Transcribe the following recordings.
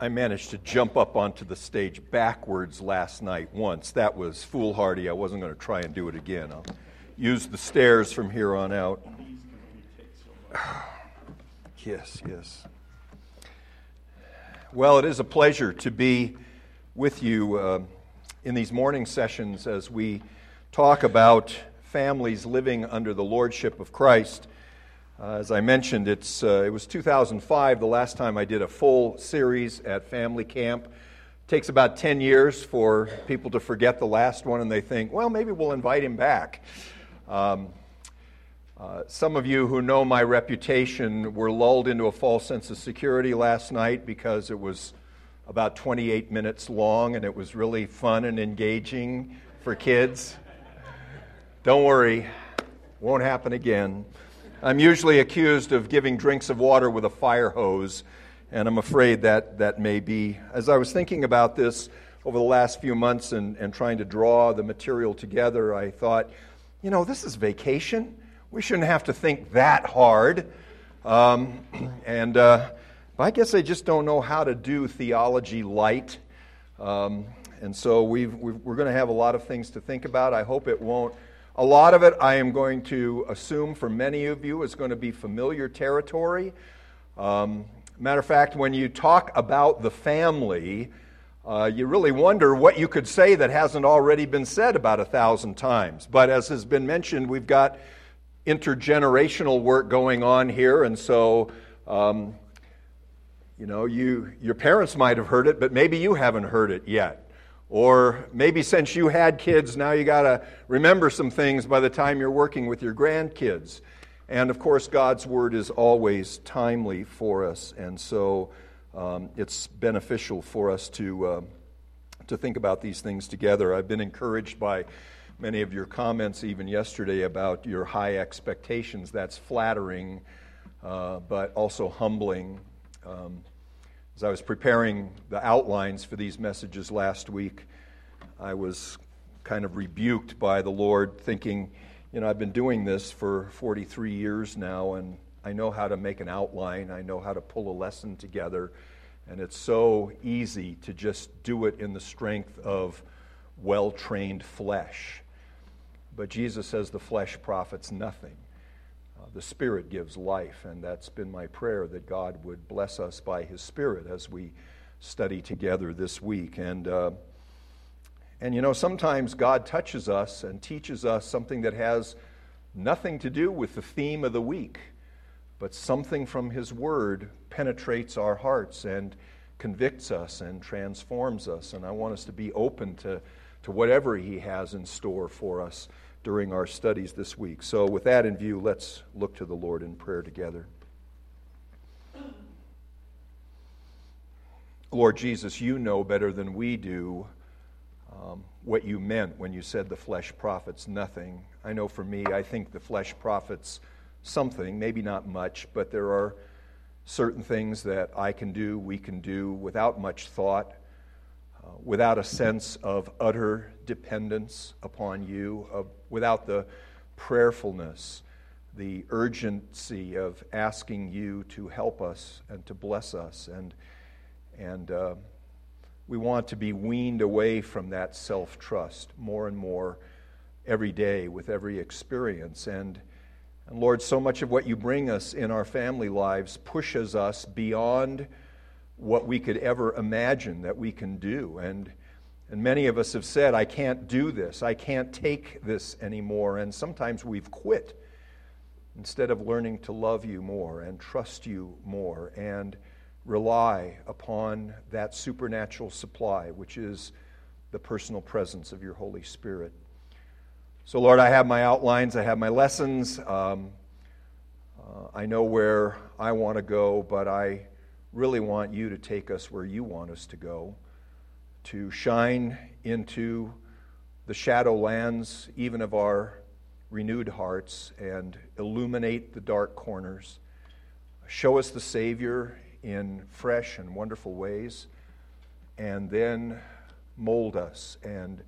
I managed to jump up onto the stage backwards last night once. That was foolhardy. I wasn't going to try and do it again. I'll use the stairs from here on out. yes, yes. Well, it is a pleasure to be with you uh, in these morning sessions as we talk about families living under the lordship of Christ. Uh, as I mentioned, it's, uh, it was 2005 the last time I did a full series at family camp. It takes about 10 years for people to forget the last one and they think, well, maybe we'll invite him back. Um, uh, some of you who know my reputation were lulled into a false sense of security last night because it was about 28 minutes long and it was really fun and engaging for kids. Don't worry, won't happen again. I'm usually accused of giving drinks of water with a fire hose, and I'm afraid that that may be. As I was thinking about this over the last few months and, and trying to draw the material together, I thought, you know, this is vacation. We shouldn't have to think that hard. Um, and uh, I guess I just don't know how to do theology light. Um, and so we are going to have a lot of things to think about. I hope it won't a lot of it, I am going to assume for many of you, is going to be familiar territory. Um, matter of fact, when you talk about the family, uh, you really wonder what you could say that hasn't already been said about a thousand times. But as has been mentioned, we've got intergenerational work going on here, and so um, you know, you, your parents might have heard it, but maybe you haven't heard it yet. Or maybe since you had kids, now you got to remember some things by the time you're working with your grandkids. And of course, God's word is always timely for us, and so um, it's beneficial for us to, uh, to think about these things together. I've been encouraged by many of your comments, even yesterday, about your high expectations. That's flattering, uh, but also humbling. Um, as I was preparing the outlines for these messages last week, I was kind of rebuked by the Lord, thinking, you know, I've been doing this for 43 years now, and I know how to make an outline, I know how to pull a lesson together, and it's so easy to just do it in the strength of well trained flesh. But Jesus says the flesh profits nothing the Spirit gives life, and that's been my prayer that God would bless us by His Spirit as we study together this week. And, uh, and you know, sometimes God touches us and teaches us something that has nothing to do with the theme of the week, but something from His Word penetrates our hearts and convicts us and transforms us. And I want us to be open to, to whatever He has in store for us during our studies this week. So, with that in view, let's look to the Lord in prayer together. Lord Jesus, you know better than we do um, what you meant when you said the flesh profits nothing. I know for me, I think the flesh profits something, maybe not much, but there are certain things that I can do, we can do without much thought uh, without a sense of utter dependence upon you, of, without the prayerfulness, the urgency of asking you to help us and to bless us. And, and uh, we want to be weaned away from that self trust more and more every day with every experience. And, and Lord, so much of what you bring us in our family lives pushes us beyond what we could ever imagine that we can do. And, and many of us have said, I can't do this. I can't take this anymore. And sometimes we've quit instead of learning to love you more and trust you more and rely upon that supernatural supply, which is the personal presence of your Holy Spirit. So, Lord, I have my outlines, I have my lessons. Um, uh, I know where I want to go, but I really want you to take us where you want us to go, to shine into the shadow lands, even of our renewed hearts, and illuminate the dark corners. Show us the Savior in fresh and wonderful ways, and then mold us and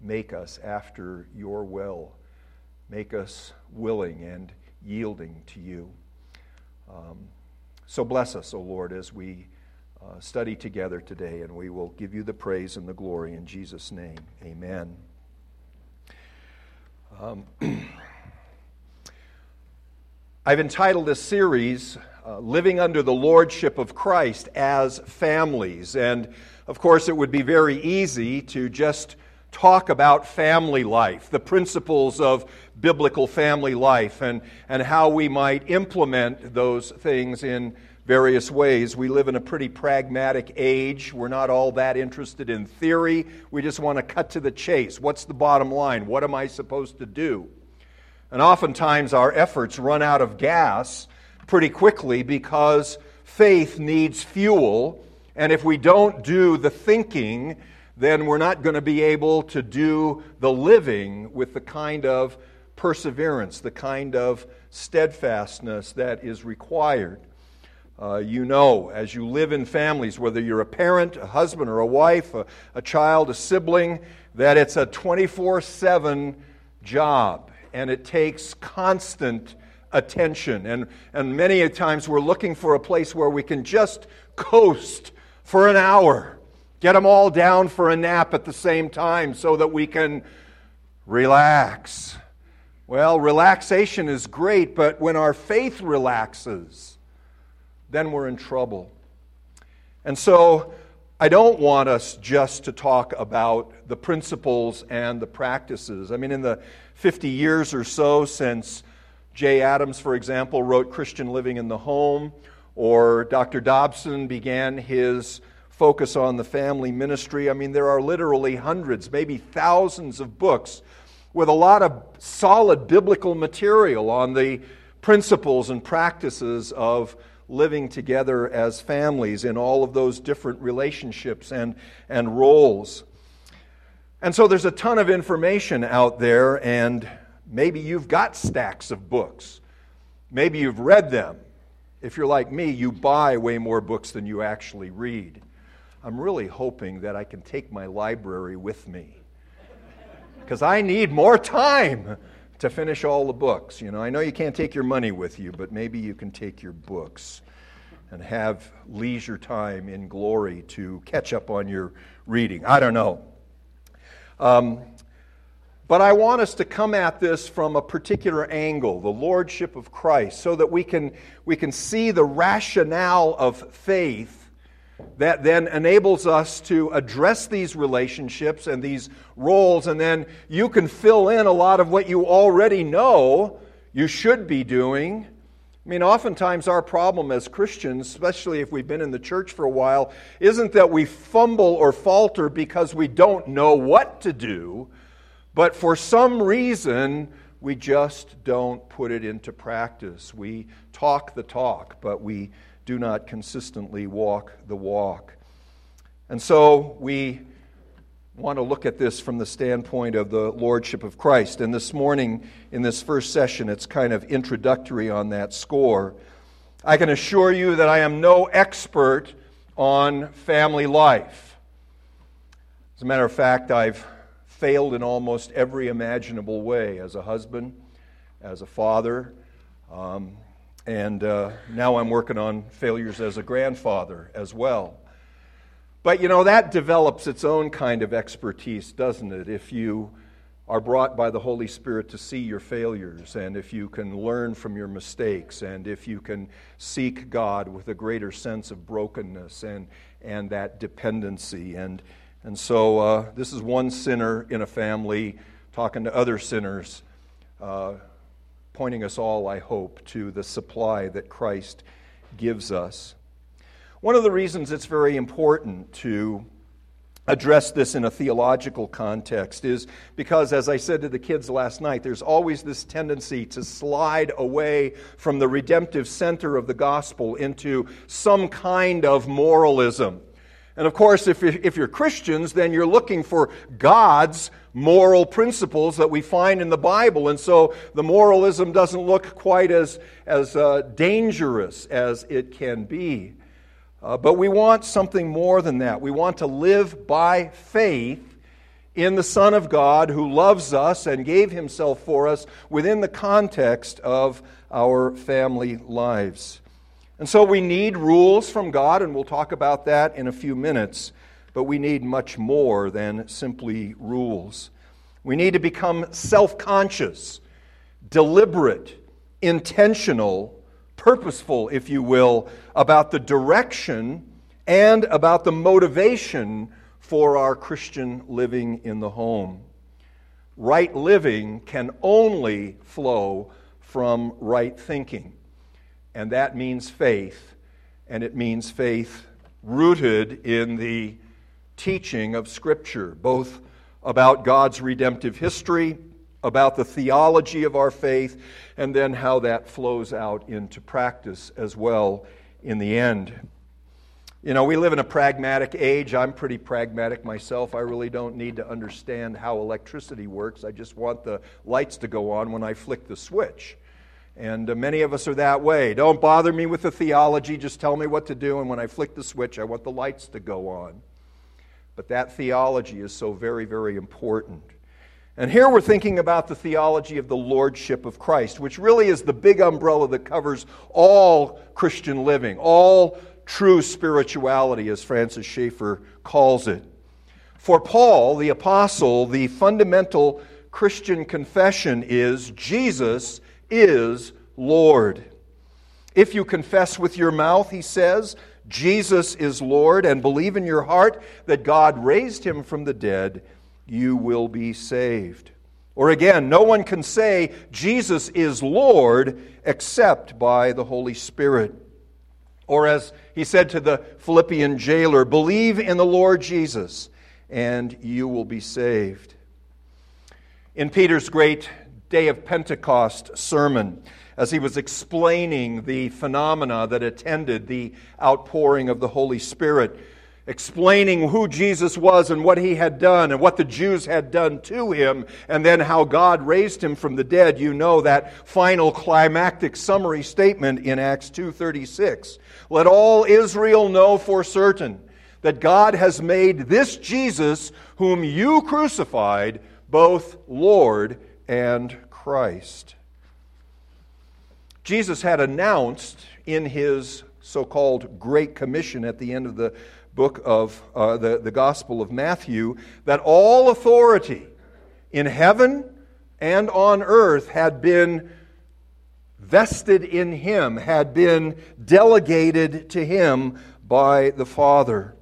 make us after your will. Make us willing and yielding to you. Um, so bless us, O Lord, as we uh, study together today, and we will give you the praise and the glory in Jesus' name. Amen. Um, I've entitled this series, uh, Living Under the Lordship of Christ as Families. And of course, it would be very easy to just talk about family life, the principles of biblical family life, and, and how we might implement those things in various ways. We live in a pretty pragmatic age. We're not all that interested in theory. We just want to cut to the chase. What's the bottom line? What am I supposed to do? And oftentimes our efforts run out of gas pretty quickly because faith needs fuel. And if we don't do the thinking, then we're not going to be able to do the living with the kind of perseverance, the kind of steadfastness that is required. Uh, you know, as you live in families, whether you're a parent, a husband, or a wife, a, a child, a sibling, that it's a 24 7 job and it takes constant attention. And, and many times we're looking for a place where we can just coast for an hour, get them all down for a nap at the same time so that we can relax. Well, relaxation is great, but when our faith relaxes, then we're in trouble. And so I don't want us just to talk about the principles and the practices. I mean, in the 50 years or so since Jay Adams, for example, wrote Christian Living in the Home, or Dr. Dobson began his focus on the family ministry. I mean, there are literally hundreds, maybe thousands of books with a lot of solid biblical material on the principles and practices of living together as families in all of those different relationships and, and roles. And so there's a ton of information out there, and maybe you've got stacks of books. Maybe you've read them. If you're like me, you buy way more books than you actually read. I'm really hoping that I can take my library with me because I need more time to finish all the books. You know, I know you can't take your money with you, but maybe you can take your books and have leisure time in glory to catch up on your reading. I don't know. Um, but I want us to come at this from a particular angle, the Lordship of Christ, so that we can, we can see the rationale of faith that then enables us to address these relationships and these roles, and then you can fill in a lot of what you already know you should be doing. I mean, oftentimes our problem as Christians, especially if we've been in the church for a while, isn't that we fumble or falter because we don't know what to do, but for some reason we just don't put it into practice. We talk the talk, but we do not consistently walk the walk. And so we want to look at this from the standpoint of the Lordship of Christ. And this morning, in this first session, it's kind of introductory on that score. I can assure you that I am no expert on family life. As a matter of fact, I've failed in almost every imaginable way as a husband, as a father, um, and uh, now I'm working on failures as a grandfather as well. But you know, that develops its own kind of expertise, doesn't it? If you are brought by the Holy Spirit to see your failures, and if you can learn from your mistakes, and if you can seek God with a greater sense of brokenness and, and that dependency. And, and so, uh, this is one sinner in a family talking to other sinners. Uh, pointing us all, I hope, to the supply that Christ gives us. One of the reasons it's very important to address this in a theological context is because, as I said to the kids last night, there's always this tendency to slide away from the redemptive center of the gospel into some kind of moralism. And of course, if, if you're Christians, then you're looking for God's moral principles that we find in the Bible. And so the moralism doesn't look quite as, as uh, dangerous as it can be. Uh, but we want something more than that. We want to live by faith in the Son of God who loves us and gave himself for us within the context of our family lives. And so we need rules from God, and we'll talk about that in a few minutes, but we need much more than simply rules. We need to become self conscious, deliberate, intentional, purposeful, if you will, about the direction and about the motivation for our Christian living in the home. Right living can only flow from right thinking, and that means faith, and it means faith rooted in the teaching of Scripture, both about God's redemptive history, about the theology of our faith, and then how that flows out into practice as well in the end. You know, we live in a pragmatic age. I'm pretty pragmatic myself. I really don't need to understand how electricity works. I just want the lights to go on when I flick the switch. And uh, many of us are that way. Don't bother me with the theology, just tell me what to do, and when I flick the switch, I want the lights to go on. But that theology is so very, very important. And here we're thinking about the theology of the Lordship of Christ, which really is the big umbrella that covers all Christian living, all true spirituality, as Francis Schaeffer calls it. For Paul, the apostle, the fundamental Christian confession is Jesus is Lord. If you confess with your mouth, he says, Jesus is Lord and believe in your heart that God raised him from the dead, you will be saved. Or again, no one can say Jesus is Lord except by the Holy Spirit. Or as he said to the Philippian jailer, believe in the Lord Jesus and you will be saved. In Peter's great day of Pentecost sermon, as he was explaining the phenomena that attended the outpouring of the Holy Spirit, explaining who Jesus was and what he had done and what the Jews had done to him, and then how God raised him from the dead. You know that final climactic summary statement in Acts 2:36. Let all Israel know for certain that God has made this Jesus whom you crucified both Lord and Christ. Jesus had announced in his so called Great Commission at the end of the book of uh, the, the Gospel of Matthew that all authority in heaven and on earth had been vested in him, had been delegated to him by the Father.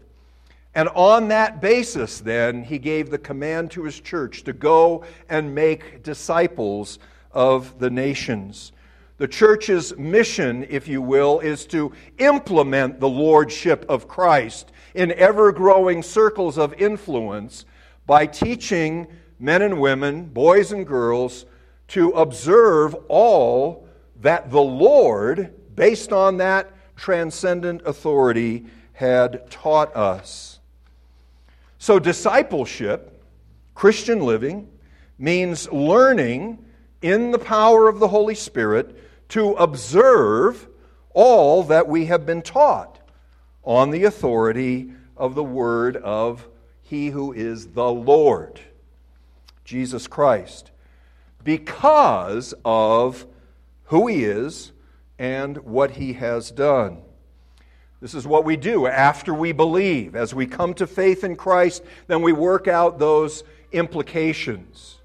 And on that basis, then, he gave the command to his church to go and make disciples of the nations. The church's mission, if you will, is to implement the lordship of Christ in ever growing circles of influence by teaching men and women, boys and girls, to observe all that the Lord, based on that transcendent authority, had taught us. So, discipleship, Christian living, means learning in the power of the Holy Spirit to observe all that we have been taught on the authority of the word of He who is the Lord, Jesus Christ, because of who He is and what He has done. This is what we do after we believe. As we come to faith in Christ, then we work out those implications.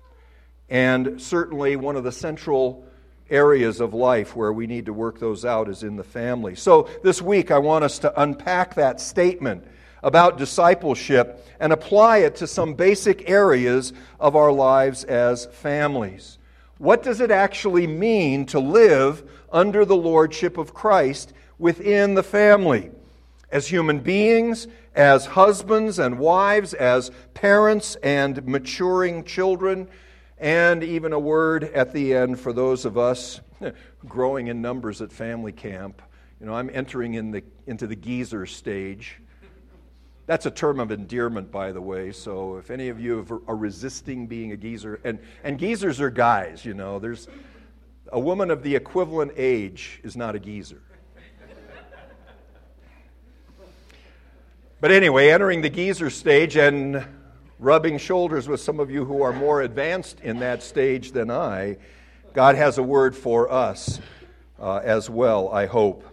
And certainly, one of the central areas of life where we need to work those out is in the family. So, this week, I want us to unpack that statement about discipleship and apply it to some basic areas of our lives as families. What does it actually mean to live under the lordship of Christ within the family? As human beings, as husbands and wives, as parents and maturing children, and even a word at the end for those of us growing in numbers at family camp. You know, I'm entering in the, into the geezer stage. That's a term of endearment, by the way. So if any of you are resisting being a geezer, and, and geezers are guys, you know, there's a woman of the equivalent age is not a geezer. But anyway, entering the geezer stage and rubbing shoulders with some of you who are more advanced in that stage than I, God has a word for us uh, as well, I hope.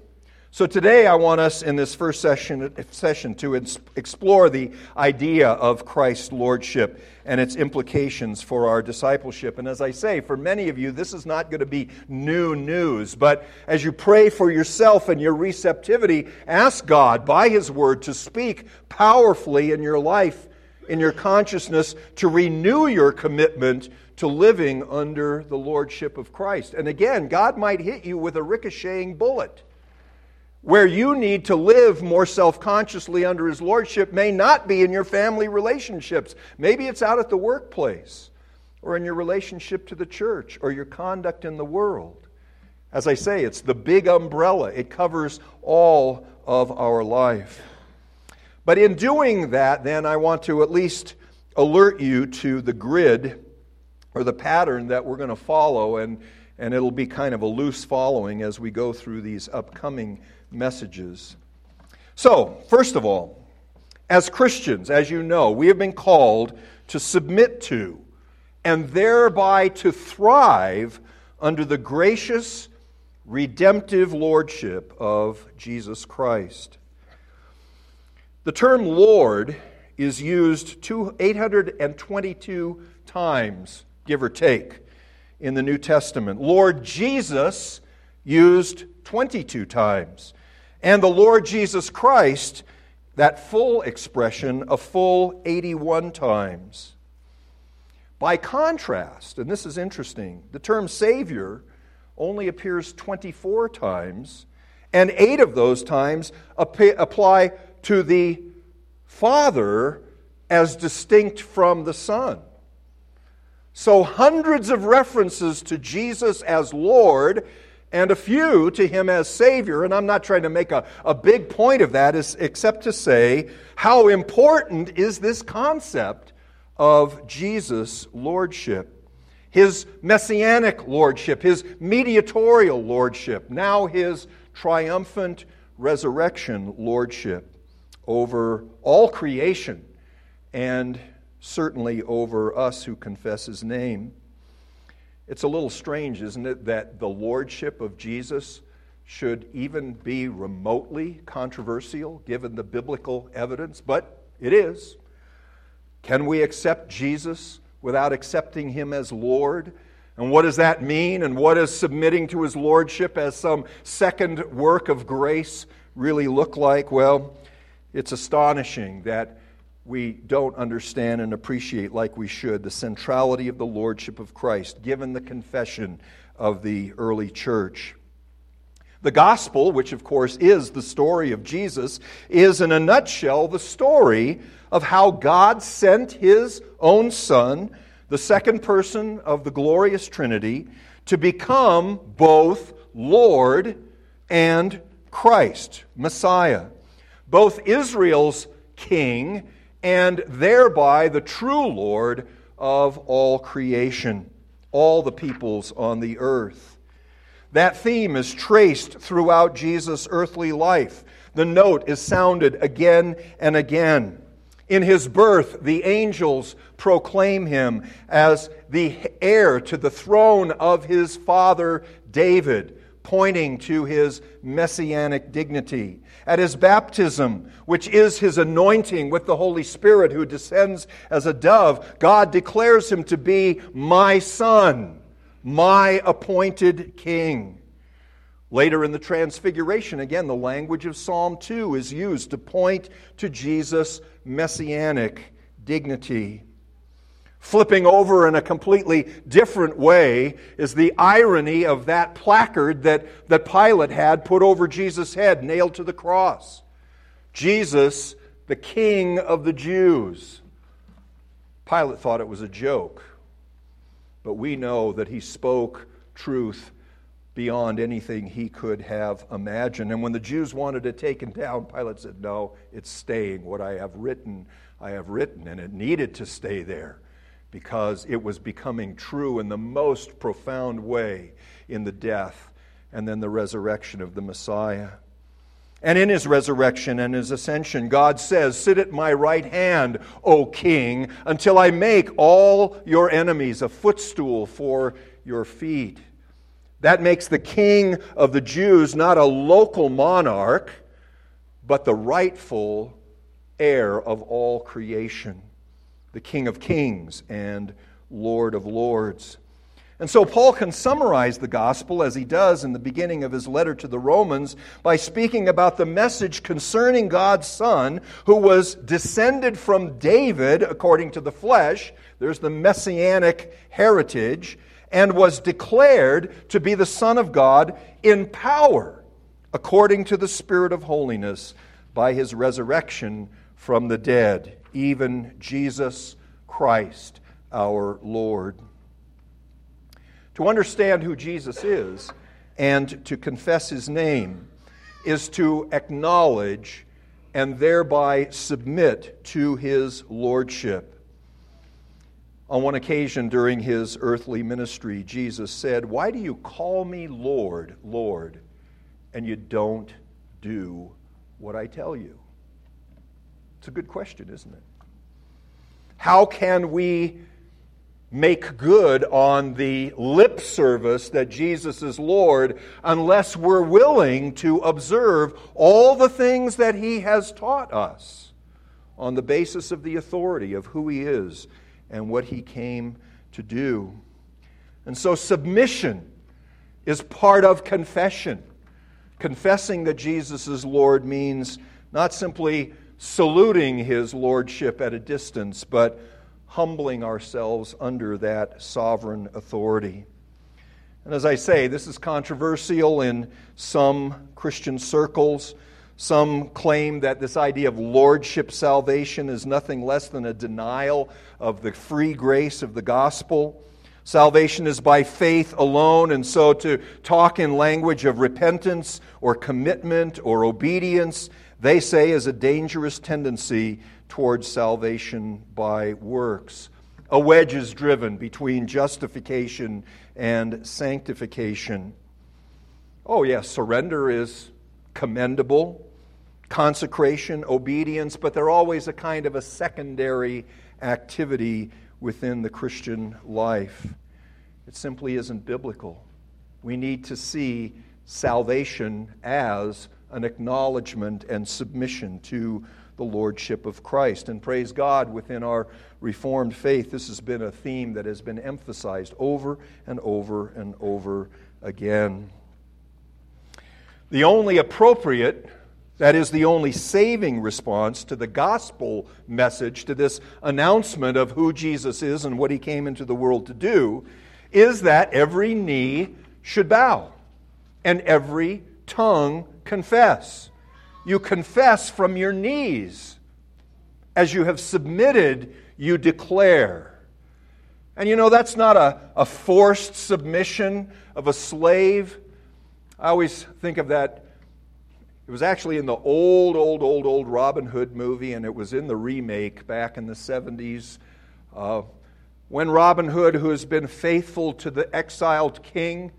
So today I want us in this first session, session to explore the idea of Christ's lordship and its implications for our discipleship. And as I say, for many of you, this is not going to be new news. But as you pray for yourself and your receptivity, ask God by His Word to speak powerfully in your life, in your consciousness, to renew your commitment to living under the lordship of Christ. And again, God might hit you with a ricocheting bullet where you need to live more self consciously under His Lordship may not be in your family relationships. Maybe it's out at the workplace, or in your relationship to the church, or your conduct in the world. As I say, it's the big umbrella, it covers all of our life. But in doing that, then, I want to at least alert you to the grid or the pattern that we're going to follow, and, and it'll be kind of a loose following as we go through these upcoming messages. So, first of all, as Christians, as you know, we have been called to submit to and thereby to thrive under the gracious, redemptive lordship of Jesus Christ. The term Lord is used 822 times, give or take, in the New Testament. Lord Jesus used 22 times and the Lord Jesus Christ, that full expression, a full 81 times. By contrast, and this is interesting, the term Savior only appears 24 times, and eight of those times apply to the Father as distinct from the Son. So, hundreds of references to Jesus as Lord and a few to him as Savior. And I'm not trying to make a, a big point of that, is, except to say how important is this concept of Jesus' lordship. His messianic lordship, his mediatorial lordship, now his triumphant resurrection lordship over all creation and certainly over us who confess his name. It's a little strange, isn't it, that the lordship of Jesus should even be remotely controversial given the biblical evidence, but it is. Can we accept Jesus without accepting him as Lord? And what does that mean? And what does submitting to his lordship as some second work of grace really look like? Well, it's astonishing that we don't understand and appreciate like we should the centrality of the Lordship of Christ, given the confession of the early church. The gospel, which of course is the story of Jesus, is in a nutshell the story of how God sent his own Son, the second person of the glorious Trinity, to become both Lord and Christ, Messiah, both Israel's king and thereby the true Lord of all creation, all the peoples on the earth. That theme is traced throughout Jesus' earthly life. The note is sounded again and again. In his birth, the angels proclaim him as the heir to the throne of his father David, pointing to his messianic dignity at his baptism, which is his anointing with the Holy Spirit who descends as a dove, God declares him to be my son, my appointed king. Later in the Transfiguration, again, the language of Psalm 2 is used to point to Jesus' messianic dignity. Flipping over in a completely different way is the irony of that placard that, that Pilate had put over Jesus' head, nailed to the cross. Jesus, the King of the Jews. Pilate thought it was a joke, but we know that he spoke truth beyond anything he could have imagined. And when the Jews wanted it taken down, Pilate said, No, it's staying. What I have written, I have written, and it needed to stay there because it was becoming true in the most profound way in the death and then the resurrection of the Messiah. And in his resurrection and his ascension, God says, Sit at my right hand, O King, until I make all your enemies a footstool for your feet. That makes the king of the Jews not a local monarch, but the rightful heir of all creation, the king of kings and lord of lords. And so Paul can summarize the gospel as he does in the beginning of his letter to the Romans by speaking about the message concerning God's Son who was descended from David according to the flesh. There's the messianic heritage and was declared to be the Son of God in power according to the Spirit of holiness by his resurrection from the dead, even Jesus Christ our Lord. To understand who Jesus is and to confess his name is to acknowledge and thereby submit to his lordship. On one occasion during his earthly ministry, Jesus said, Why do you call me Lord, Lord, and you don't do what I tell you? It's a good question, isn't it? How can we make good on the lip service that Jesus is Lord unless we're willing to observe all the things that He has taught us on the basis of the authority of who He is and what He came to do. And so, submission is part of confession. Confessing that Jesus is Lord means not simply saluting His Lordship at a distance, but humbling ourselves under that sovereign authority. And as I say, this is controversial in some Christian circles. Some claim that this idea of lordship salvation is nothing less than a denial of the free grace of the gospel. Salvation is by faith alone, and so to talk in language of repentance or commitment or obedience, they say is a dangerous tendency towards salvation by works. A wedge is driven between justification and sanctification. Oh, yes, surrender is commendable, consecration, obedience, but they're always a kind of a secondary activity within the Christian life. It simply isn't biblical. We need to see salvation as an acknowledgement and submission to the Lordship of Christ. And praise God, within our Reformed faith, this has been a theme that has been emphasized over and over and over again. The only appropriate, that is, the only saving response to the gospel message, to this announcement of who Jesus is and what he came into the world to do, is that every knee should bow and every tongue confess you confess from your knees. As you have submitted, you declare. And you know, that's not a, a forced submission of a slave. I always think of that. It was actually in the old, old, old, old Robin Hood movie, and it was in the remake back in the 70s. Uh, when Robin Hood, who has been faithful to the exiled king,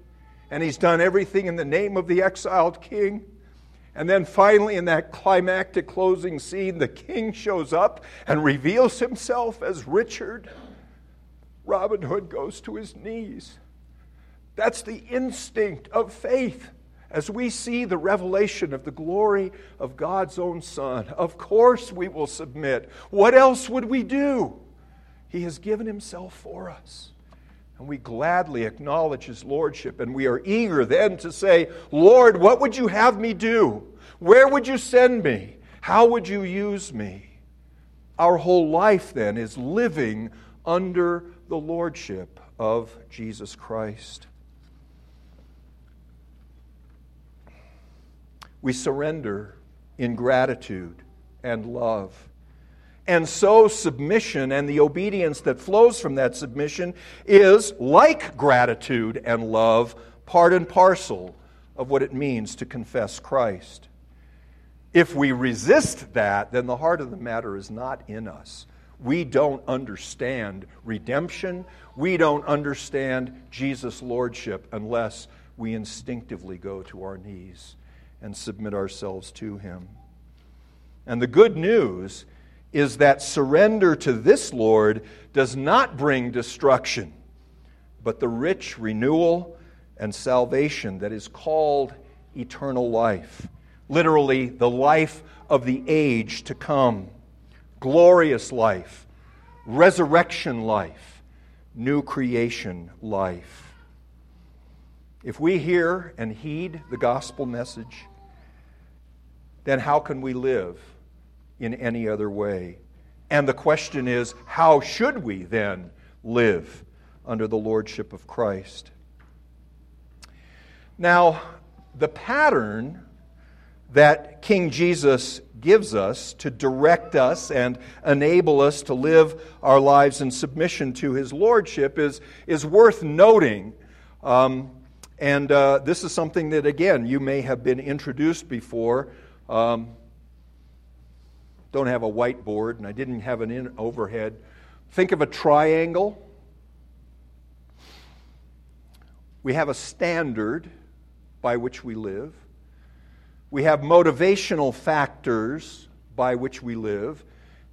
and he's done everything in the name of the exiled king, and then finally, in that climactic closing scene, the king shows up and reveals himself as Richard. Robin Hood goes to his knees. That's the instinct of faith as we see the revelation of the glory of God's own Son. Of course, we will submit. What else would we do? He has given Himself for us. And we gladly acknowledge his lordship, and we are eager then to say, Lord, what would you have me do? Where would you send me? How would you use me? Our whole life then is living under the lordship of Jesus Christ. We surrender in gratitude and love. And so, submission and the obedience that flows from that submission is, like gratitude and love, part and parcel of what it means to confess Christ. If we resist that, then the heart of the matter is not in us. We don't understand redemption. We don't understand Jesus' lordship unless we instinctively go to our knees and submit ourselves to Him. And the good news is that surrender to this Lord does not bring destruction, but the rich renewal and salvation that is called eternal life. Literally, the life of the age to come. Glorious life, resurrection life, new creation life. If we hear and heed the gospel message, then how can we live in any other way? And the question is, how should we then live under the lordship of Christ? Now, the pattern that King Jesus gives us to direct us and enable us to live our lives in submission to his lordship is, is worth noting. Um, and uh, this is something that, again, you may have been introduced before. Um, don't have a whiteboard, and I didn't have an in overhead. Think of a triangle. We have a standard by which we live. We have motivational factors by which we live.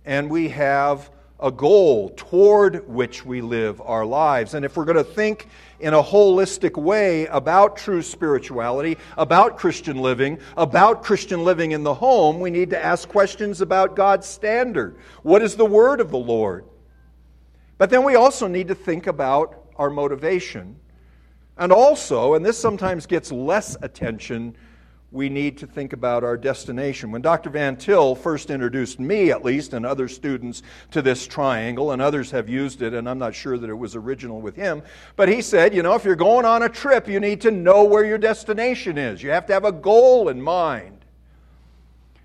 And we have a goal toward which we live our lives. And if we're going to think in a holistic way about true spirituality, about Christian living, about Christian living in the home, we need to ask questions about God's standard. What is the word of the Lord? But then we also need to think about our motivation. And also, and this sometimes gets less attention we need to think about our destination. When Dr. Van Til first introduced me, at least, and other students to this triangle, and others have used it, and I'm not sure that it was original with him, but he said, you know, if you're going on a trip, you need to know where your destination is. You have to have a goal in mind.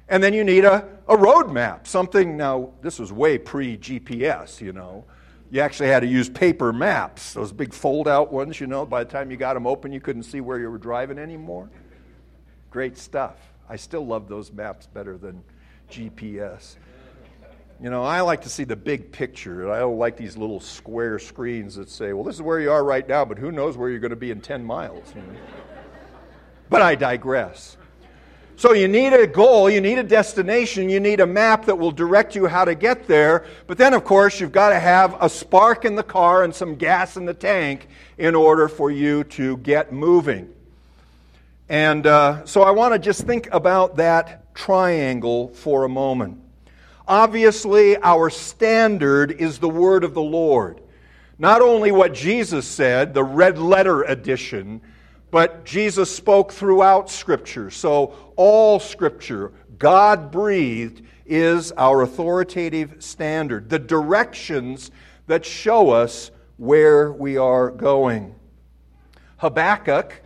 And then you need a, a road map, something, now, this was way pre GPS, you know. You actually had to use paper maps, those big fold out ones, you know. By the time you got them open, you couldn't see where you were driving anymore. Great stuff. I still love those maps better than GPS. You know, I like to see the big picture. I don't like these little square screens that say, well, this is where you are right now, but who knows where you're going to be in 10 miles. You know? but I digress. So you need a goal, you need a destination, you need a map that will direct you how to get there. But then, of course, you've got to have a spark in the car and some gas in the tank in order for you to get moving. And uh, so I want to just think about that triangle for a moment. Obviously, our standard is the word of the Lord. Not only what Jesus said, the red letter edition, but Jesus spoke throughout Scripture. So, all Scripture, God breathed, is our authoritative standard, the directions that show us where we are going. Habakkuk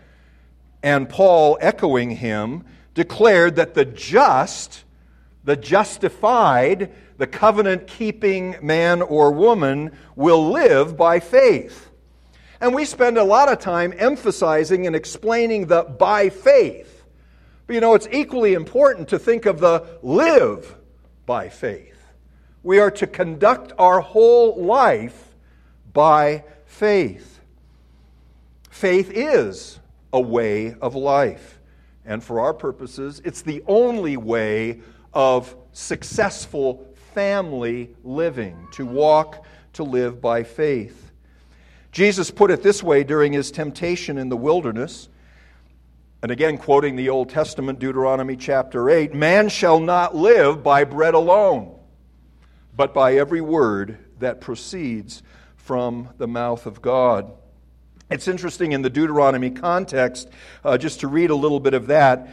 and Paul, echoing him, declared that the just, the justified, the covenant keeping man or woman will live by faith. And we spend a lot of time emphasizing and explaining the by faith. But you know, it's equally important to think of the live by faith. We are to conduct our whole life by faith. Faith is a way of life. And for our purposes, it's the only way of successful family living, to walk, to live by faith. Jesus put it this way during his temptation in the wilderness. And again, quoting the Old Testament, Deuteronomy chapter 8 Man shall not live by bread alone, but by every word that proceeds from the mouth of God. It's interesting in the Deuteronomy context, uh, just to read a little bit of that.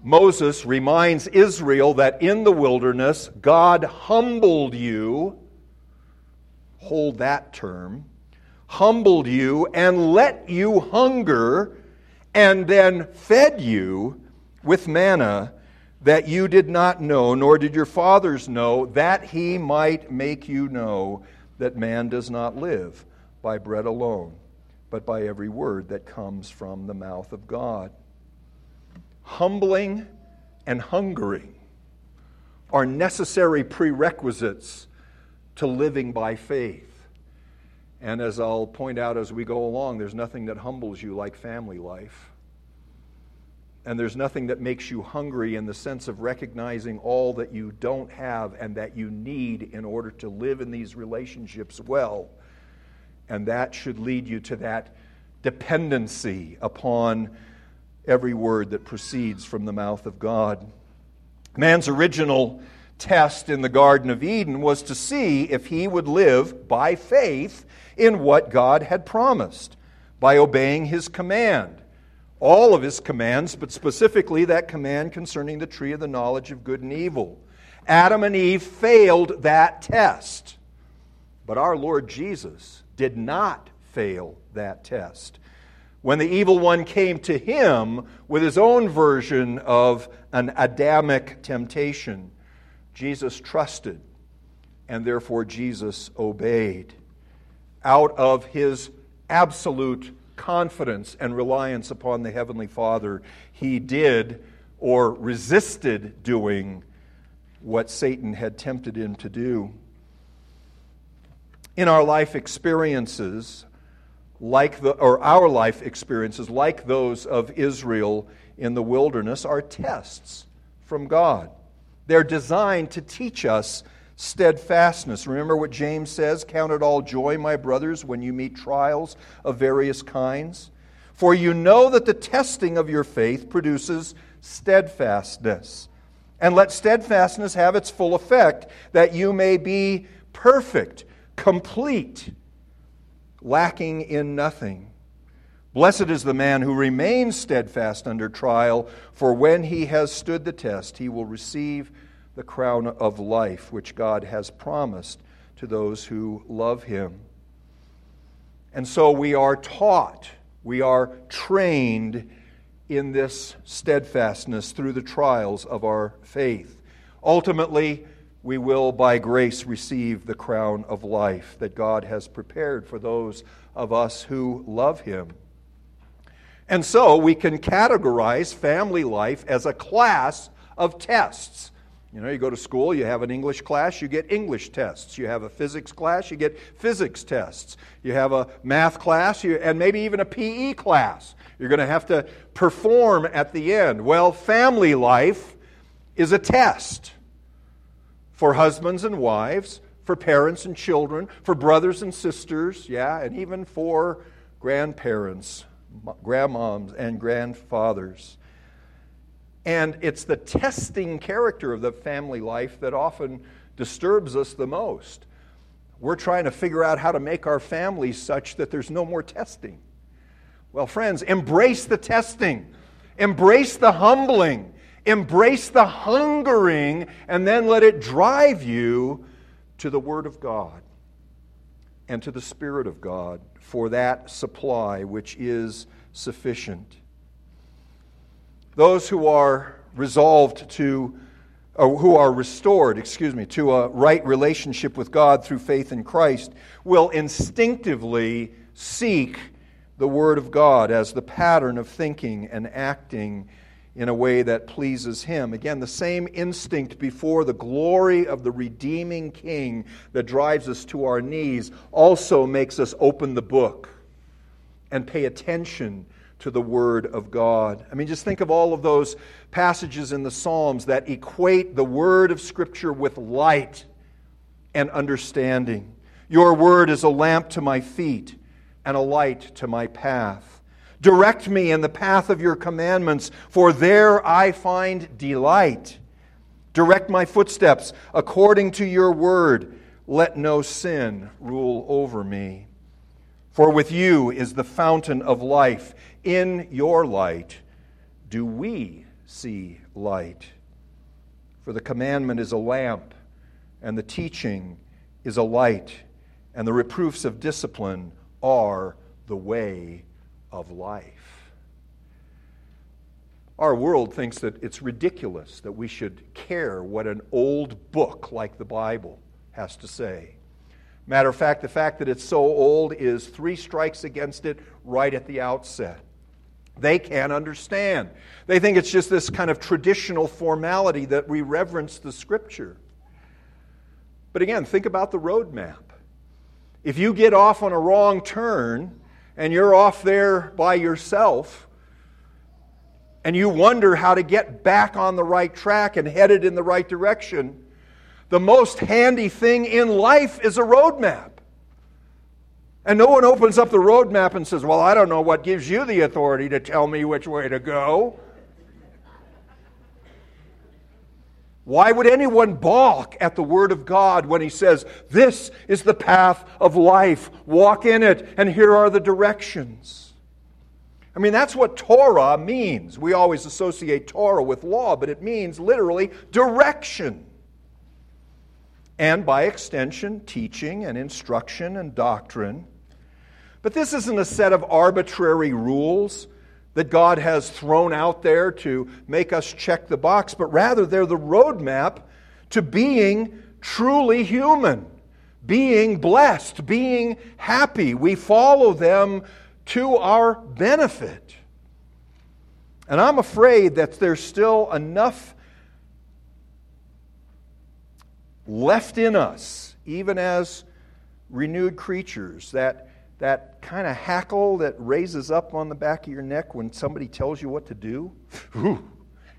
Moses reminds Israel that in the wilderness, God humbled you, hold that term, humbled you and let you hunger, and then fed you with manna that you did not know, nor did your fathers know, that he might make you know that man does not live by bread alone but by every word that comes from the mouth of God. Humbling and hungering are necessary prerequisites to living by faith. And as I'll point out as we go along, there's nothing that humbles you like family life. And there's nothing that makes you hungry in the sense of recognizing all that you don't have and that you need in order to live in these relationships well and that should lead you to that dependency upon every word that proceeds from the mouth of God. Man's original test in the Garden of Eden was to see if he would live by faith in what God had promised, by obeying his command. All of his commands, but specifically that command concerning the tree of the knowledge of good and evil. Adam and Eve failed that test. But our Lord Jesus did not fail that test. When the evil one came to him with his own version of an Adamic temptation, Jesus trusted, and therefore Jesus obeyed. Out of his absolute confidence and reliance upon the Heavenly Father, he did or resisted doing what Satan had tempted him to do. In our life experiences, like the, or our life experiences, like those of Israel in the wilderness, are tests from God. They're designed to teach us steadfastness. Remember what James says Count it all joy, my brothers, when you meet trials of various kinds. For you know that the testing of your faith produces steadfastness. And let steadfastness have its full effect, that you may be perfect, complete, lacking in nothing. Blessed is the man who remains steadfast under trial, for when he has stood the test, he will receive the crown of life which God has promised to those who love him. And so we are taught, we are trained in this steadfastness through the trials of our faith. Ultimately, we will, by grace, receive the crown of life that God has prepared for those of us who love Him. And so we can categorize family life as a class of tests. You know, you go to school, you have an English class, you get English tests. You have a physics class, you get physics tests. You have a math class, you, and maybe even a PE class. You're going to have to perform at the end. Well, family life is a test for husbands and wives, for parents and children, for brothers and sisters, yeah, and even for grandparents, grandmoms, and grandfathers. And it's the testing character of the family life that often disturbs us the most. We're trying to figure out how to make our families such that there's no more testing. Well, friends, embrace the testing, embrace the humbling, embrace the hungering, and then let it drive you to the Word of God and to the Spirit of God for that supply which is sufficient. Those who are resolved to, or who are restored, excuse me, to a right relationship with God through faith in Christ will instinctively seek the Word of God as the pattern of thinking and acting in a way that pleases Him. Again, the same instinct before the glory of the redeeming King that drives us to our knees also makes us open the book and pay attention to the Word of God. I mean, just think of all of those passages in the Psalms that equate the Word of Scripture with light and understanding. Your Word is a lamp to my feet and a light to my path. Direct me in the path of your commandments, for there I find delight. Direct my footsteps according to your word. Let no sin rule over me. For with you is the fountain of life. In your light do we see light. For the commandment is a lamp, and the teaching is a light, and the reproofs of discipline are the way of life. Our world thinks that it's ridiculous that we should care what an old book like the Bible has to say. Matter of fact, the fact that it's so old is three strikes against it right at the outset. They can't understand. They think it's just this kind of traditional formality that we reverence the Scripture. But again, think about the roadmap. If you get off on a wrong turn and you're off there by yourself, and you wonder how to get back on the right track and headed in the right direction, the most handy thing in life is a roadmap. And no one opens up the roadmap and says, Well, I don't know what gives you the authority to tell me which way to go. Why would anyone balk at the Word of God when He says, This is the path of life, walk in it, and here are the directions? I mean, that's what Torah means. We always associate Torah with law, but it means literally direction. And by extension, teaching and instruction and doctrine. But this isn't a set of arbitrary rules that God has thrown out there to make us check the box, but rather they're the roadmap to being truly human, being blessed, being happy. We follow them to our benefit. And I'm afraid that there's still enough left in us, even as renewed creatures, that that kind of hackle that raises up on the back of your neck when somebody tells you what to do. you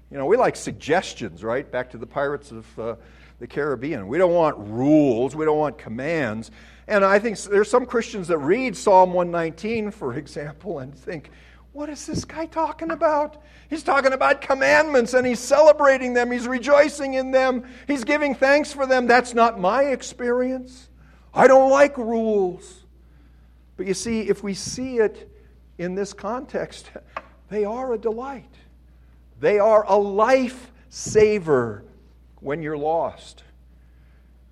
know, we like suggestions, right? Back to the pirates of uh, the Caribbean. We don't want rules, we don't want commands. And I think there's some Christians that read Psalm 119, for example, and think, what is this guy talking about? He's talking about commandments and he's celebrating them, he's rejoicing in them, he's giving thanks for them. That's not my experience. I don't like rules. But you see, if we see it in this context, they are a delight. They are a life saver when you're lost.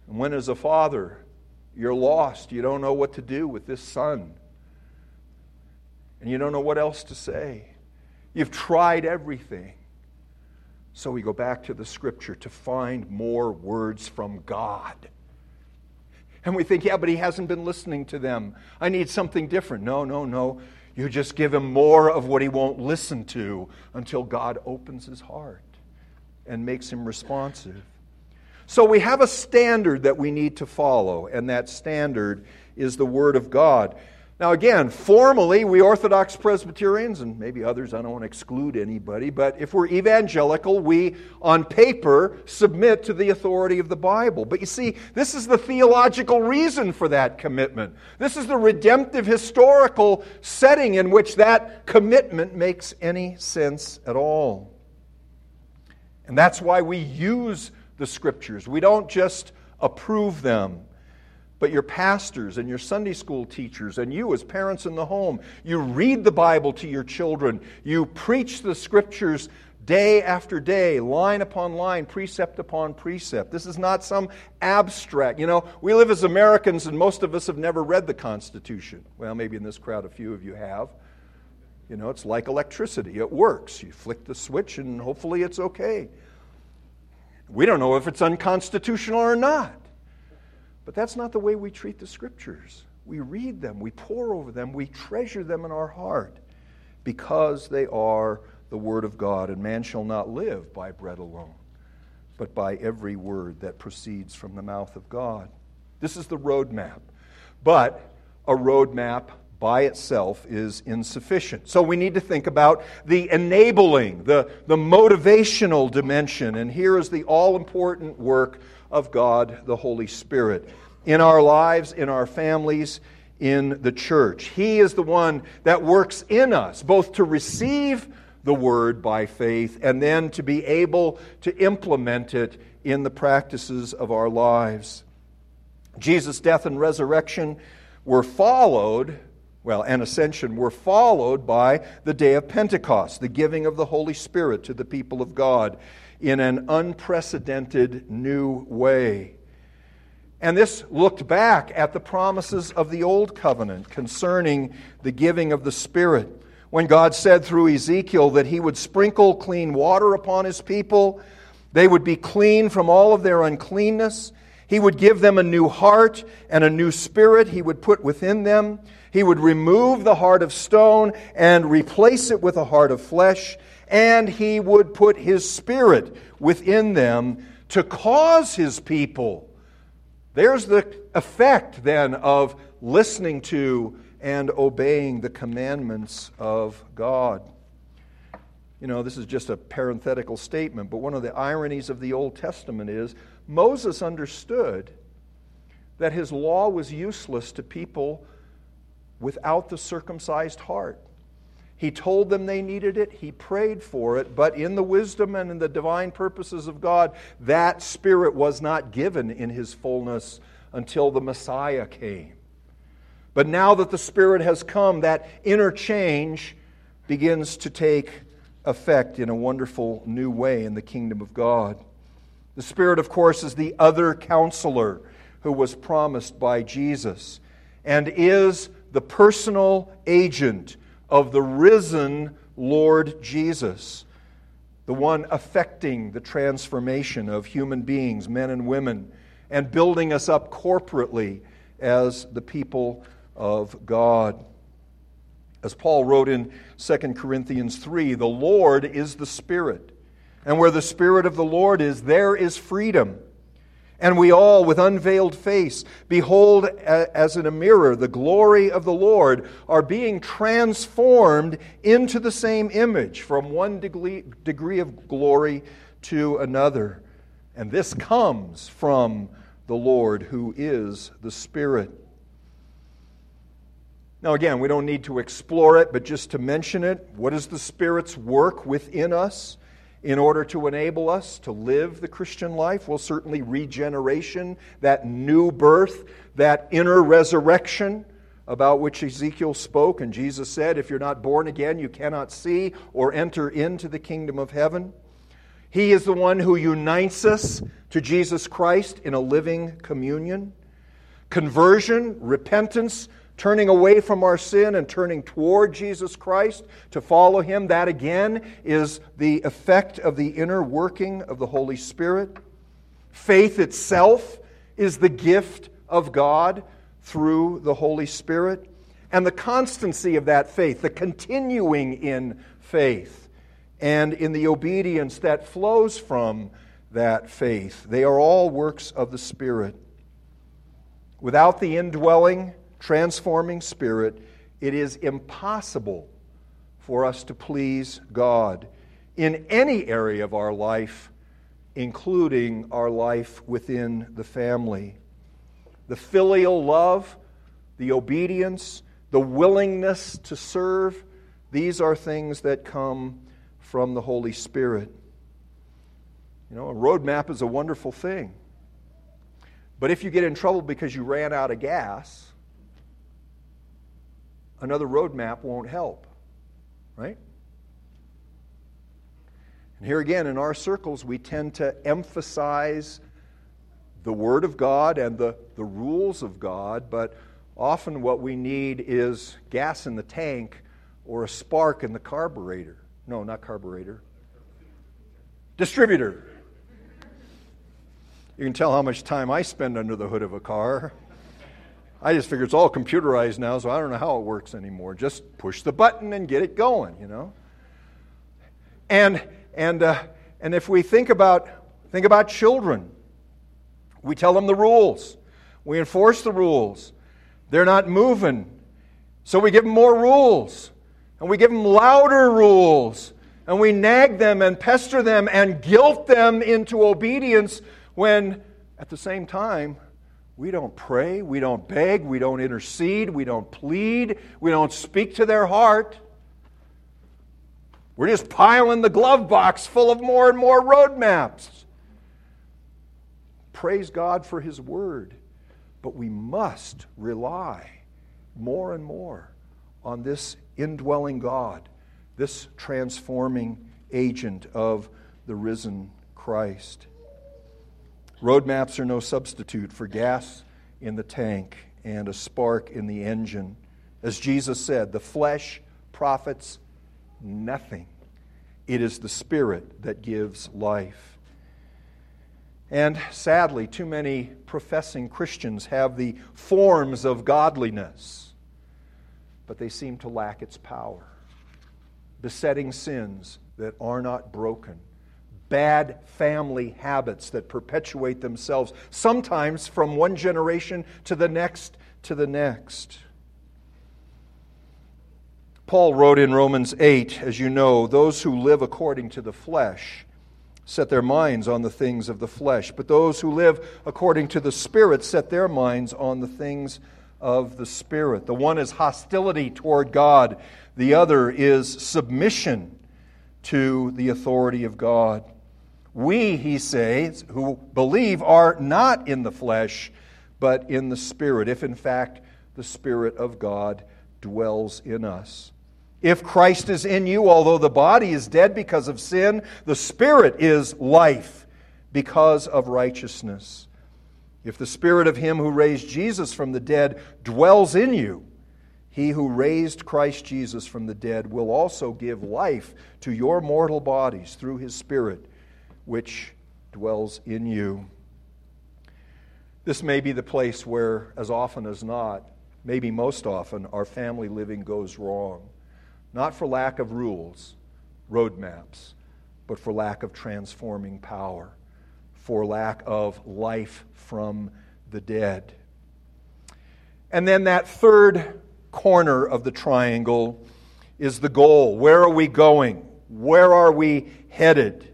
And when, as a father, you're lost, you don't know what to do with this son, and you don't know what else to say. You've tried everything. So we go back to the scripture to find more words from God. And we think, yeah, but he hasn't been listening to them. I need something different. No, no, no. You just give him more of what he won't listen to until God opens his heart and makes him responsive. So we have a standard that we need to follow, and that standard is the Word of God. Now, again, formally, we Orthodox Presbyterians, and maybe others, I don't want to exclude anybody, but if we're evangelical, we, on paper, submit to the authority of the Bible. But you see, this is the theological reason for that commitment. This is the redemptive historical setting in which that commitment makes any sense at all. And that's why we use the Scriptures. We don't just approve them but your pastors and your Sunday school teachers and you as parents in the home, you read the Bible to your children. You preach the scriptures day after day, line upon line, precept upon precept. This is not some abstract. You know, we live as Americans and most of us have never read the Constitution. Well, maybe in this crowd a few of you have. You know, it's like electricity, it works. You flick the switch and hopefully it's okay. We don't know if it's unconstitutional or not. But that's not the way we treat the scriptures. We read them, we pore over them, we treasure them in our heart because they are the Word of God. And man shall not live by bread alone, but by every word that proceeds from the mouth of God. This is the roadmap. But a roadmap by itself is insufficient. So we need to think about the enabling, the, the motivational dimension. And here is the all important work of God the Holy Spirit in our lives, in our families, in the church. He is the one that works in us, both to receive the word by faith and then to be able to implement it in the practices of our lives. Jesus' death and resurrection were followed, well, and ascension were followed by the day of Pentecost, the giving of the Holy Spirit to the people of God in an unprecedented new way. And this looked back at the promises of the Old Covenant concerning the giving of the Spirit. When God said through Ezekiel that He would sprinkle clean water upon His people, they would be clean from all of their uncleanness. He would give them a new heart and a new spirit He would put within them. He would remove the heart of stone and replace it with a heart of flesh and he would put his spirit within them to cause his people. There's the effect then of listening to and obeying the commandments of God. You know, this is just a parenthetical statement, but one of the ironies of the Old Testament is Moses understood that his law was useless to people without the circumcised heart. He told them they needed it. He prayed for it. But in the wisdom and in the divine purposes of God, that Spirit was not given in His fullness until the Messiah came. But now that the Spirit has come, that interchange begins to take effect in a wonderful new way in the kingdom of God. The Spirit, of course, is the other counselor who was promised by Jesus and is the personal agent of the risen Lord Jesus, the one affecting the transformation of human beings, men and women, and building us up corporately as the people of God. As Paul wrote in 2 Corinthians 3, the Lord is the Spirit. And where the Spirit of the Lord is, there is freedom. And we all, with unveiled face, behold as in a mirror the glory of the Lord, are being transformed into the same image from one degree, degree of glory to another. And this comes from the Lord, who is the Spirit. Now, again, we don't need to explore it, but just to mention it, what is the Spirit's work within us? In order to enable us to live the Christian life? Well, certainly regeneration, that new birth, that inner resurrection about which Ezekiel spoke, and Jesus said, If you're not born again, you cannot see or enter into the kingdom of heaven. He is the one who unites us to Jesus Christ in a living communion. Conversion, repentance, turning away from our sin and turning toward Jesus Christ to follow Him, that again is the effect of the inner working of the Holy Spirit. Faith itself is the gift of God through the Holy Spirit. And the constancy of that faith, the continuing in faith, and in the obedience that flows from that faith, they are all works of the Spirit. Without the indwelling, transforming Spirit, it is impossible for us to please God in any area of our life, including our life within the family. The filial love, the obedience, the willingness to serve, these are things that come from the Holy Spirit. You know, a roadmap is a wonderful thing. But if you get in trouble because you ran out of gas, another roadmap won't help, right? And here again, in our circles, we tend to emphasize the Word of God and the, the rules of God, but often what we need is gas in the tank or a spark in the carburetor. No, not carburetor. Distributor. You can tell how much time I spend under the hood of a car. I just figure it's all computerized now, so I don't know how it works anymore. Just push the button and get it going, you know. And and uh, and if we think about think about children, we tell them the rules, we enforce the rules. They're not moving, so we give them more rules, and we give them louder rules, and we nag them and pester them and guilt them into obedience when at the same time we don't pray, we don't beg, we don't intercede, we don't plead, we don't speak to their heart. We're just piling the glove box full of more and more roadmaps. Praise God for His Word, but we must rely more and more on this indwelling God, this transforming agent of the risen Christ. Roadmaps are no substitute for gas in the tank and a spark in the engine. As Jesus said, the flesh profits nothing. It is the Spirit that gives life. And sadly, too many professing Christians have the forms of godliness, but they seem to lack its power. Besetting sins that are not broken bad family habits that perpetuate themselves, sometimes from one generation to the next to the next. Paul wrote in Romans 8, as you know, those who live according to the flesh set their minds on the things of the flesh, but those who live according to the Spirit set their minds on the things of the Spirit. The one is hostility toward God, the other is submission to the authority of God. We, he says, who believe are not in the flesh, but in the Spirit, if in fact the Spirit of God dwells in us. If Christ is in you, although the body is dead because of sin, the Spirit is life because of righteousness. If the Spirit of Him who raised Jesus from the dead dwells in you, He who raised Christ Jesus from the dead will also give life to your mortal bodies through His Spirit, which dwells in you. This may be the place where, as often as not, maybe most often, our family living goes wrong. Not for lack of rules, roadmaps, but for lack of transforming power, for lack of life from the dead. And then that third corner of the triangle is the goal. Where are we going? Where are we headed?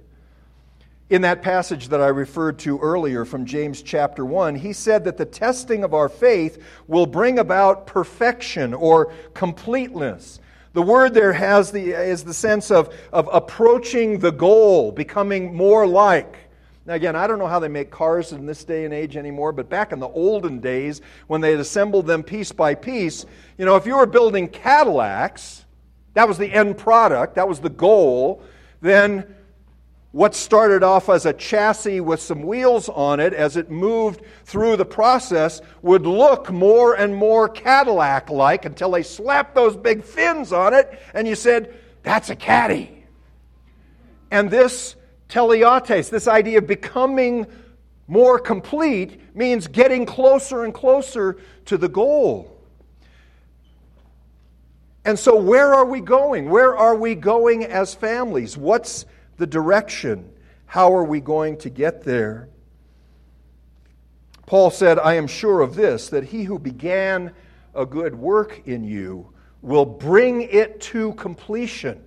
In that passage that I referred to earlier from James chapter 1, he said that the testing of our faith will bring about perfection or completeness. The word there has the, is the sense of, of approaching the goal, becoming more like. Now, again, I don't know how they make cars in this day and age anymore, but back in the olden days, when they had assembled them piece by piece, you know, if you were building Cadillacs, that was the end product, that was the goal, then what started off as a chassis with some wheels on it, as it moved through the process, would look more and more Cadillac like until they slapped those big fins on it, and you said, That's a caddy. And this teleiotes, this idea of becoming more complete, means getting closer and closer to the goal. And so, where are we going? Where are we going as families? What's the direction? How are we going to get there? Paul said, I am sure of this, that he who began a good work in you will bring it to completion.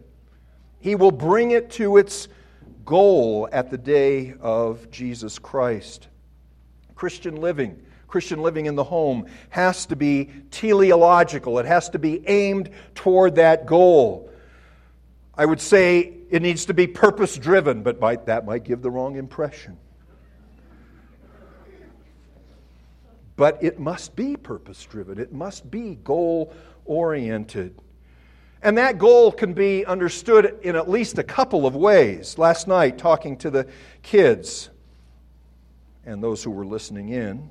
He will bring it to its goal at the day of Jesus Christ. Christian living, Christian living in the home, has to be teleological. It has to be aimed toward that goal. I would say it needs to be purpose driven, but might, that might give the wrong impression. But it must be purpose driven, it must be goal oriented. And that goal can be understood in at least a couple of ways. Last night, talking to the kids and those who were listening in,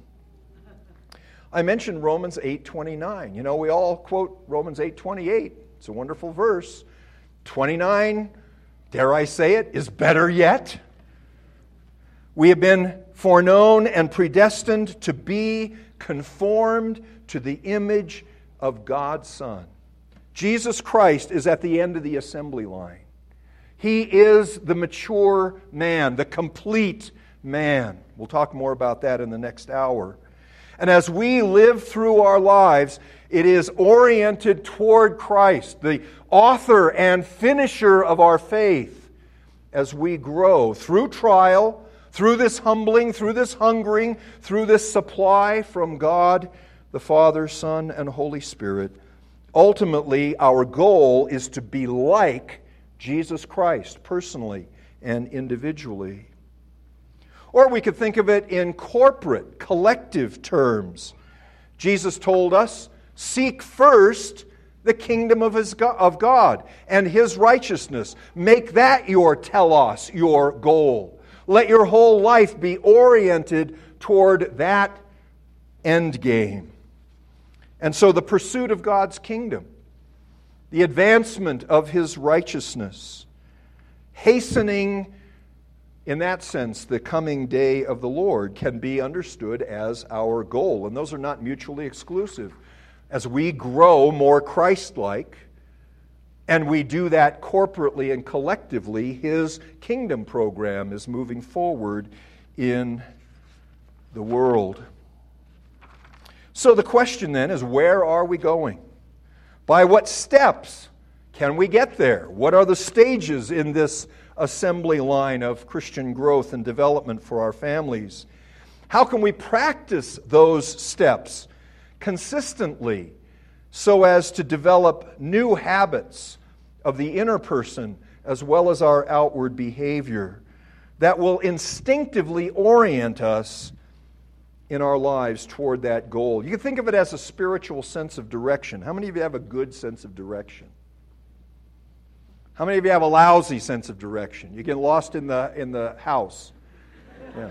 I mentioned Romans 8:29. You know, we all quote Romans 8:28. It's a wonderful verse. 29, dare I say it, is better yet. We have been foreknown and predestined to be conformed to the image of God's Son. Jesus Christ is at the end of the assembly line. He is the mature man, the complete man. We'll talk more about that in the next hour. And as we live through our lives, it is oriented toward Christ, the author and finisher of our faith, as we grow through trial, through this humbling, through this hungering, through this supply from God, the Father, Son, and Holy Spirit Ultimately, our goal is to be like Jesus Christ personally and individually. Or we could think of it in corporate, collective terms. Jesus told us, Seek first the kingdom of, his, of God and his righteousness. Make that your telos, your goal. Let your whole life be oriented toward that end game. And so the pursuit of God's kingdom, the advancement of his righteousness, hastening, in that sense, the coming day of the Lord can be understood as our goal. And those are not mutually exclusive. As we grow more Christ like, and we do that corporately and collectively, his kingdom program is moving forward in the world. So the question then is where are we going? By what steps can we get there? What are the stages in this assembly line of Christian growth and development for our families? How can we practice those steps? consistently so as to develop new habits of the inner person as well as our outward behavior that will instinctively orient us in our lives toward that goal. You can think of it as a spiritual sense of direction. How many of you have a good sense of direction? How many of you have a lousy sense of direction? You get lost in the, in the house. Yeah.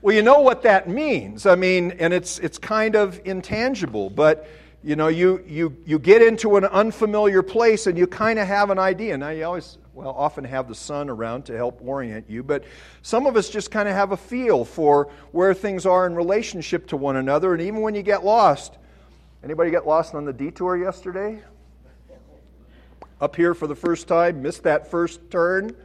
Well, you know what that means. I mean, and it's, it's kind of intangible, but you know, you, you, you get into an unfamiliar place and you kind of have an idea. Now, you always, well, often have the sun around to help orient you, but some of us just kind of have a feel for where things are in relationship to one another. And even when you get lost, anybody get lost on the detour yesterday? Up here for the first time, missed that first turn?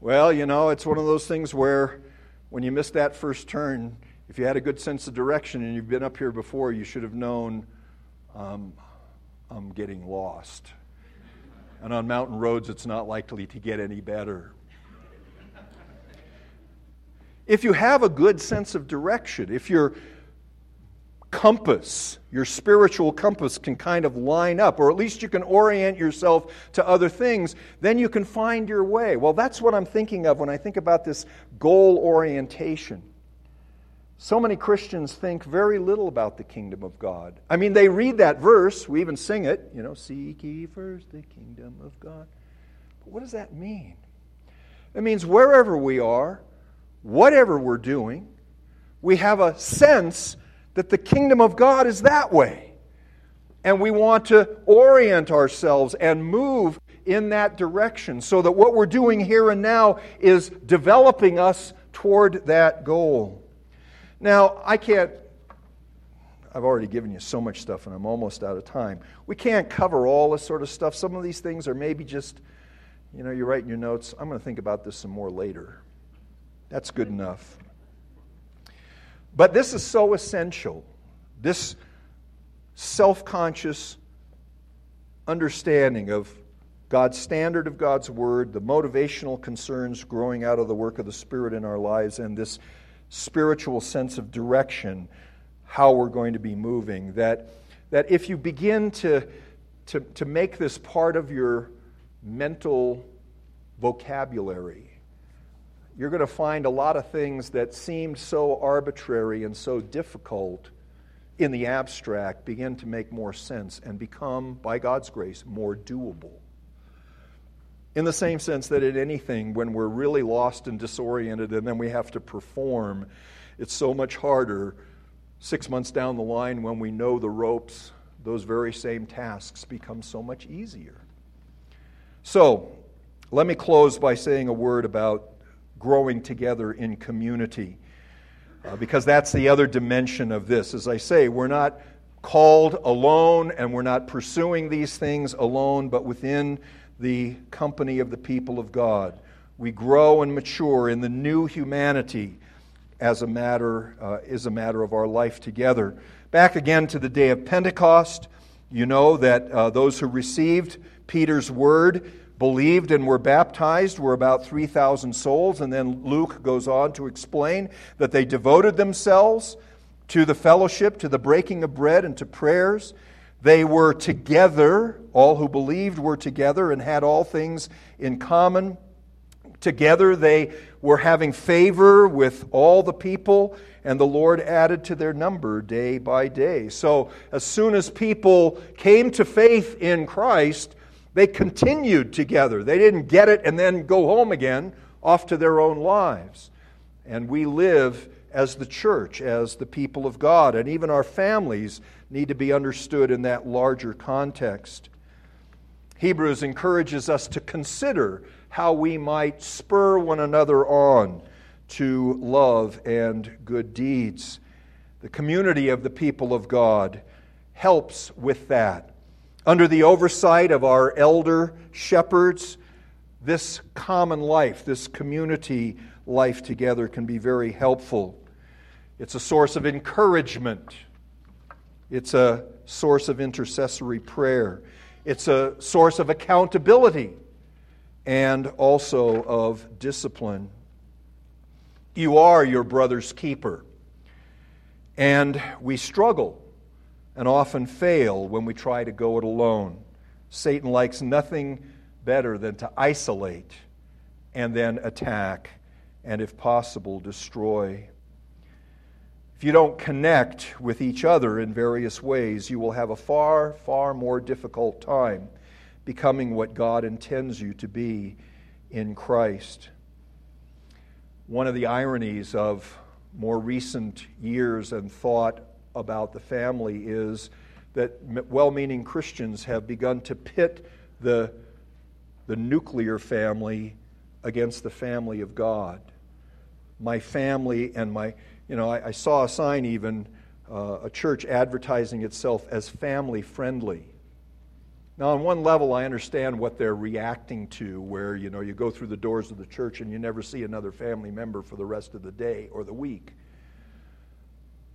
Well, you know, it's one of those things where when you miss that first turn, if you had a good sense of direction and you've been up here before, you should have known um, I'm getting lost. And on mountain roads, it's not likely to get any better. If you have a good sense of direction, if your compass, your spiritual compass, can kind of line up, or at least you can orient yourself to other things, then you can find your way. Well, that's what I'm thinking of when I think about this goal orientation. So many Christians think very little about the kingdom of God. I mean, they read that verse, we even sing it, you know, seek ye first the kingdom of God. But what does that mean? It means wherever we are, whatever we're doing, we have a sense that the kingdom of God is that way. And we want to orient ourselves and move in that direction so that what we're doing here and now is developing us toward that goal. Now, I can't, I've already given you so much stuff and I'm almost out of time. We can't cover all this sort of stuff. Some of these things are maybe just, you know, you write in your notes, I'm going to think about this some more later. That's good enough. But this is so essential. This self conscious understanding of God's standard of God's Word, the motivational concerns growing out of the work of the Spirit in our lives, and this spiritual sense of direction, how we're going to be moving. That, that if you begin to, to, to make this part of your mental vocabulary, you're going to find a lot of things that seemed so arbitrary and so difficult in the abstract begin to make more sense and become, by God's grace, more doable. In the same sense that in anything, when we're really lost and disoriented and then we have to perform, it's so much harder six months down the line when we know the ropes, those very same tasks become so much easier. So, let me close by saying a word about growing together in community, uh, because that's the other dimension of this. As I say, we're not called alone and we're not pursuing these things alone, but within the company of the people of God. We grow and mature in the new humanity as a matter uh, is a matter of our life together. Back again to the day of Pentecost, you know that uh, those who received Peter's word believed and were baptized were about 3,000 souls. And then Luke goes on to explain that they devoted themselves to the fellowship, to the breaking of bread, and to prayers. They were together, all who believed were together and had all things in common. Together they were having favor with all the people, and the Lord added to their number day by day. So, as soon as people came to faith in Christ, they continued together. They didn't get it and then go home again, off to their own lives. And we live as the church, as the people of God, and even our families need to be understood in that larger context. Hebrews encourages us to consider how we might spur one another on to love and good deeds. The community of the people of God helps with that. Under the oversight of our elder shepherds, this common life, this community life together can be very helpful. It's a source of encouragement it's a source of intercessory prayer. It's a source of accountability and also of discipline. You are your brother's keeper. And we struggle and often fail when we try to go it alone. Satan likes nothing better than to isolate and then attack and, if possible, destroy. If you don't connect with each other in various ways, you will have a far, far more difficult time becoming what God intends you to be in Christ. One of the ironies of more recent years and thought about the family is that well meaning Christians have begun to pit the, the nuclear family against the family of God. My family and my, you know, I, I saw a sign even, uh, a church advertising itself as family friendly. Now, on one level, I understand what they're reacting to, where, you know, you go through the doors of the church and you never see another family member for the rest of the day or the week.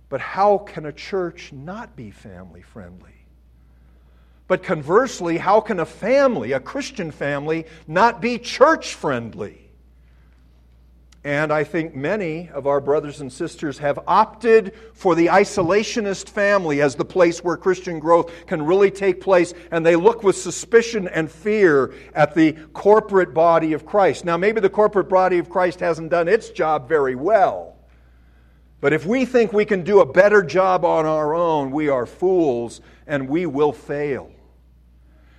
But how can a church not be family friendly? But conversely, how can a family, a Christian family, not be church friendly? And I think many of our brothers and sisters have opted for the isolationist family as the place where Christian growth can really take place, and they look with suspicion and fear at the corporate body of Christ. Now, maybe the corporate body of Christ hasn't done its job very well. But if we think we can do a better job on our own, we are fools and we will fail.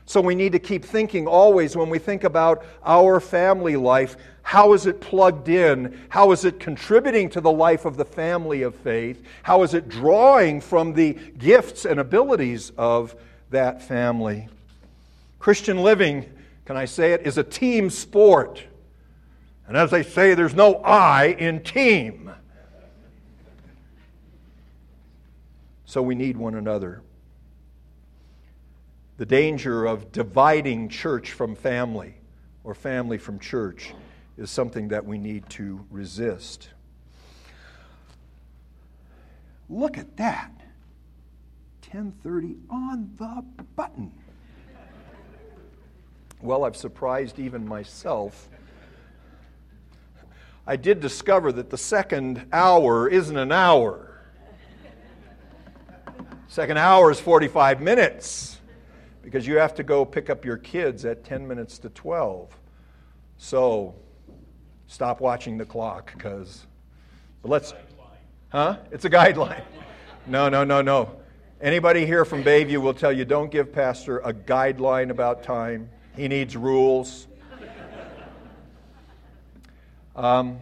So we need to keep thinking always when we think about our family life how is it plugged in? How is it contributing to the life of the family of faith? How is it drawing from the gifts and abilities of that family? Christian living, can I say it, is a team sport. And as they say, there's no I in team. So we need one another. The danger of dividing church from family or family from church is something that we need to resist. Look at that. 10:30 on the button. Well, I've surprised even myself. I did discover that the second hour isn't an hour. Second hour is 45 minutes because you have to go pick up your kids at 10 minutes to 12. So stop watching the clock because let's huh? It's a guideline. No no no no. Anybody here from bayview will tell you don't give pastor a guideline about time. He needs rules. Um,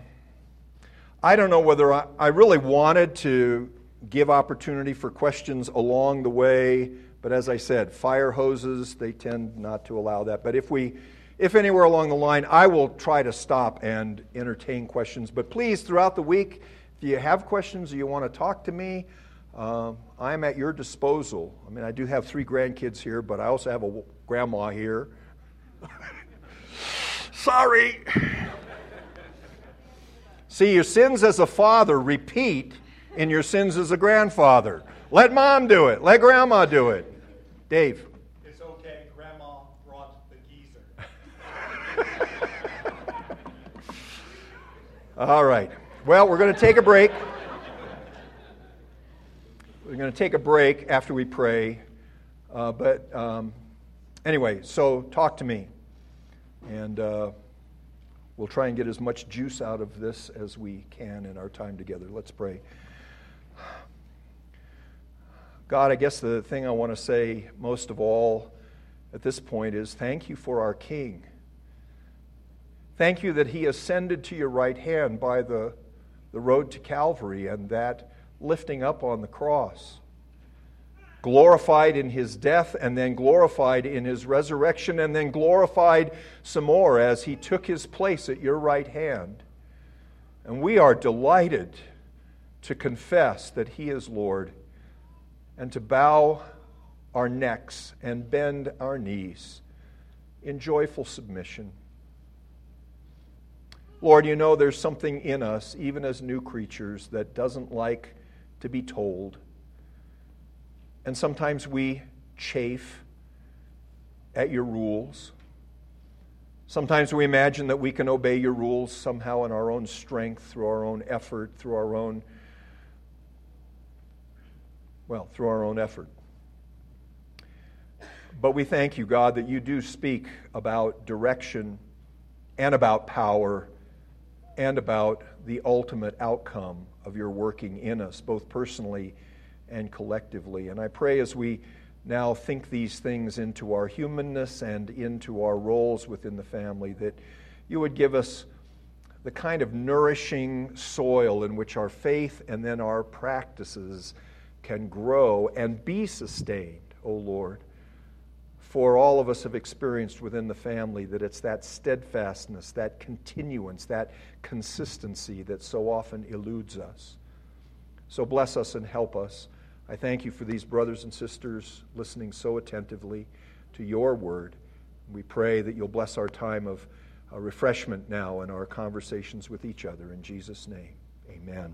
i don't know whether I, I really wanted to give opportunity for questions along the way. But as I said, fire hoses, they tend not to allow that. But if we if anywhere along the line, I will try to stop and entertain questions. But please, throughout the week, if you have questions or you want to talk to me, um, I'm at your disposal. I mean, I do have three grandkids here, but I also have a grandma here. Sorry. See, your sins as a father repeat in your sins as a grandfather. Let mom do it. Let grandma do it. Dave. It's okay. Grandma brought the geezer. All right. Well, we're going to take a break. We're going to take a break after we pray. Uh, but um, anyway, so talk to me. And uh, we'll try and get as much juice out of this as we can in our time together. Let's pray. God, I guess the thing I want to say most of all at this point is thank you for our King. Thank you that he ascended to your right hand by the, the road to Calvary and that lifting up on the cross. Glorified in his death and then glorified in his resurrection and then glorified some more as he took his place at your right hand. And we are delighted to confess that he is Lord and to bow our necks and bend our knees in joyful submission. Lord, you know there's something in us, even as new creatures, that doesn't like to be told. And sometimes we chafe at your rules. Sometimes we imagine that we can obey your rules somehow in our own strength, through our own effort, through our own well, through our own effort. But we thank you, God, that you do speak about direction and about power and about the ultimate outcome of your working in us, both personally and collectively. And I pray as we now think these things into our humanness and into our roles within the family that you would give us the kind of nourishing soil in which our faith and then our practices can grow and be sustained, O Lord. For all of us have experienced within the family that it's that steadfastness, that continuance, that consistency that so often eludes us. So bless us and help us. I thank you for these brothers and sisters listening so attentively to your word. We pray that you'll bless our time of uh, refreshment now in our conversations with each other. In Jesus' name, amen.